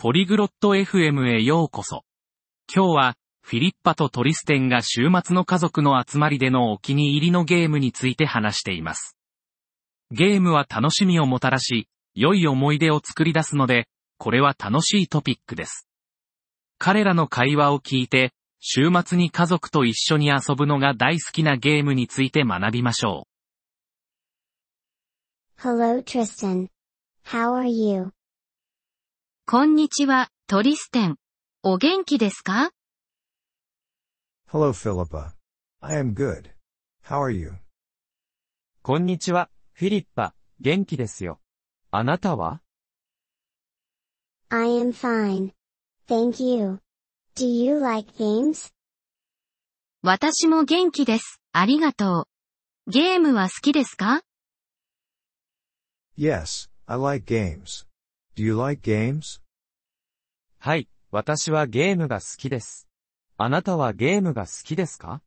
ポリグロット FM へようこそ。今日は、フィリッパとトリステンが週末の家族の集まりでのお気に入りのゲームについて話しています。ゲームは楽しみをもたらし、良い思い出を作り出すので、これは楽しいトピックです。彼らの会話を聞いて、週末に家族と一緒に遊ぶのが大好きなゲームについて学びましょう Hello Tristan. How are you? こんにちは、トリステン。お元気ですか Hello Philippa. I am good. How are you? こんにちは、フィリッパ、元気ですよ。あなたは I am fine. Thank you. Do you like games? 私も元気です。ありがとう。ゲームは好きですか Yes, I like games. Do you like games? はい、私はゲームが好きです。あなたはゲームが好きですか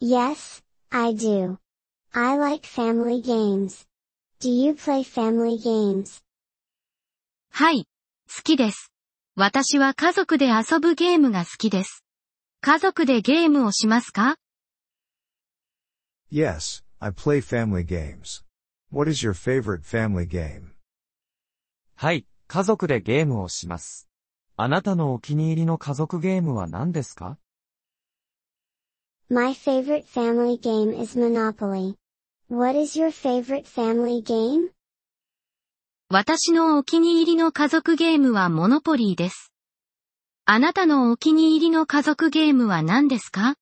Yes, I do. I like family games. Do you play family games? はい。好きです。私は家族で遊ぶゲームが好きです。家族でゲームをしますか Yes, I play family games. What is your favorite family game? はい、家族でゲームをします。あなたのお気に入りの家族ゲームは何ですか？My favorite family game is Monopoly. What is your favorite family game? 私のお気に入りの家族ゲームはモノポリーです。あなたのお気に入りの家族ゲームは何ですか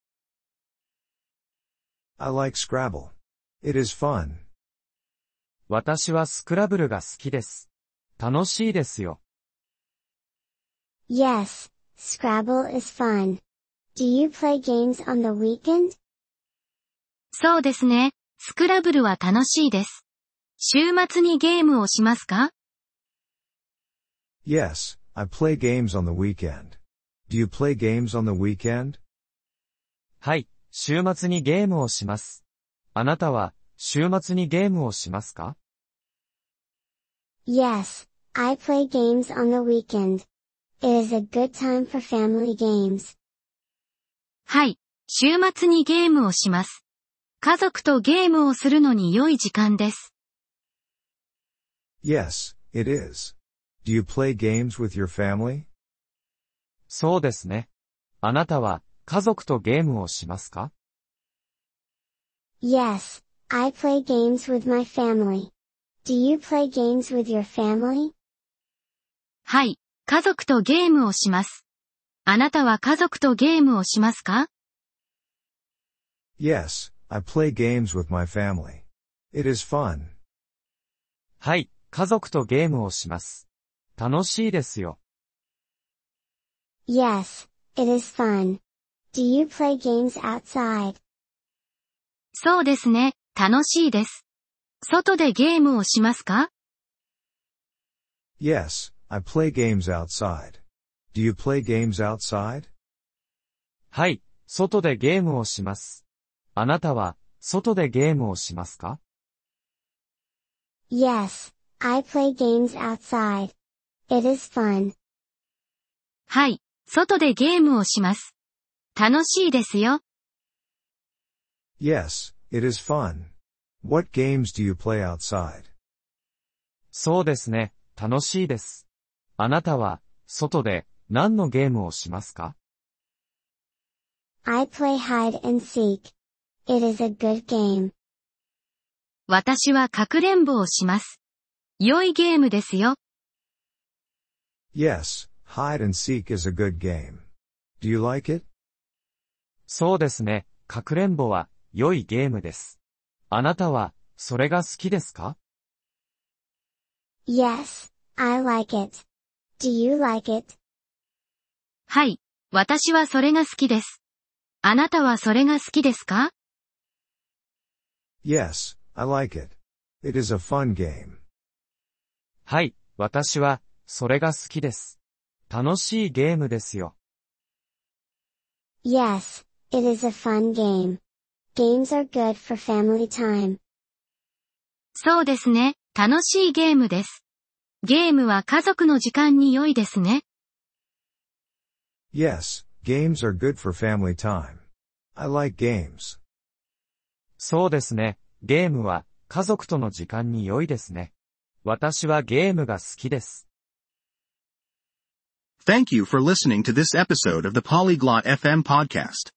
？I like Scrabble. It is fun. 私はスクラブルが好きです。楽しいですよ。Yes, Scrabble is fun. Do you play games on the weekend? そうですね。スクラブルは楽しいです。週末にゲームをしますか Yes, I play games on the weekend. Do you play games on the weekend? はい、週末にゲームをします。あなたは、週末にゲームをしますか Yes, I play games on the weekend. It is a good time for family games. はい。週末にゲームをします。家族とゲームをするのに良い時間です。 Yes, it is. Do you play games with your family? そうですね。あなたは、家族とゲームをしますか Yes, I play games with my family. Do you play games with your family? はい。家族とゲームをします。あなたは家族とゲームをしますか Yes, I play games with my family. It is fun. はい、家族とゲームをします。楽しいですよ。Yes, it is fun. Do you play games outside? そうですね。楽しいです。外でゲームをしますか Yes, I play games outside. Do you play games outside? はい、外でゲームをします。あなたは、外でゲームをしますか Yes, I play games outside. It is fun. はい。外でゲームをします。楽しいですよ。Yes, it is fun. What games do you play outside? そうですね、楽しいです。あなたは、外で、何のゲームをしますか I play hide and seek. It is a good game. 私はかくれんぼをします。良いゲームですよ。Yes, hide and seek is a good game. Do you like it? そうですね、かくれんぼは、良いゲームです。あなたは、それが好きですか Yes, I like it. Do you like it? はい。私はそれが好きです。あなたはそれが好きですか Yes, I like it. It is a fun game. はい、私は、それが好きです。楽しいゲームですよ。Yes, it is a fun game. Games are good for family time. そうですね。楽しいゲームです。ゲームは家族の時間に良いですね。Yes, games are good for family time. I like games. そうですね。ゲームは家族との時間に良いですね。私はゲームが好きです。Thank you for listening to this episode of the Polyglot FM podcast.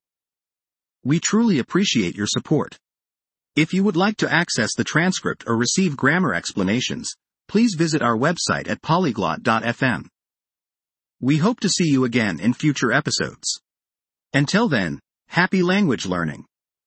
We truly appreciate your support. If you would like to access the transcript or receive grammar explanations, please visit our website at polyglot.fm. We hope to see you again in future episodes. Until then, happy language learning.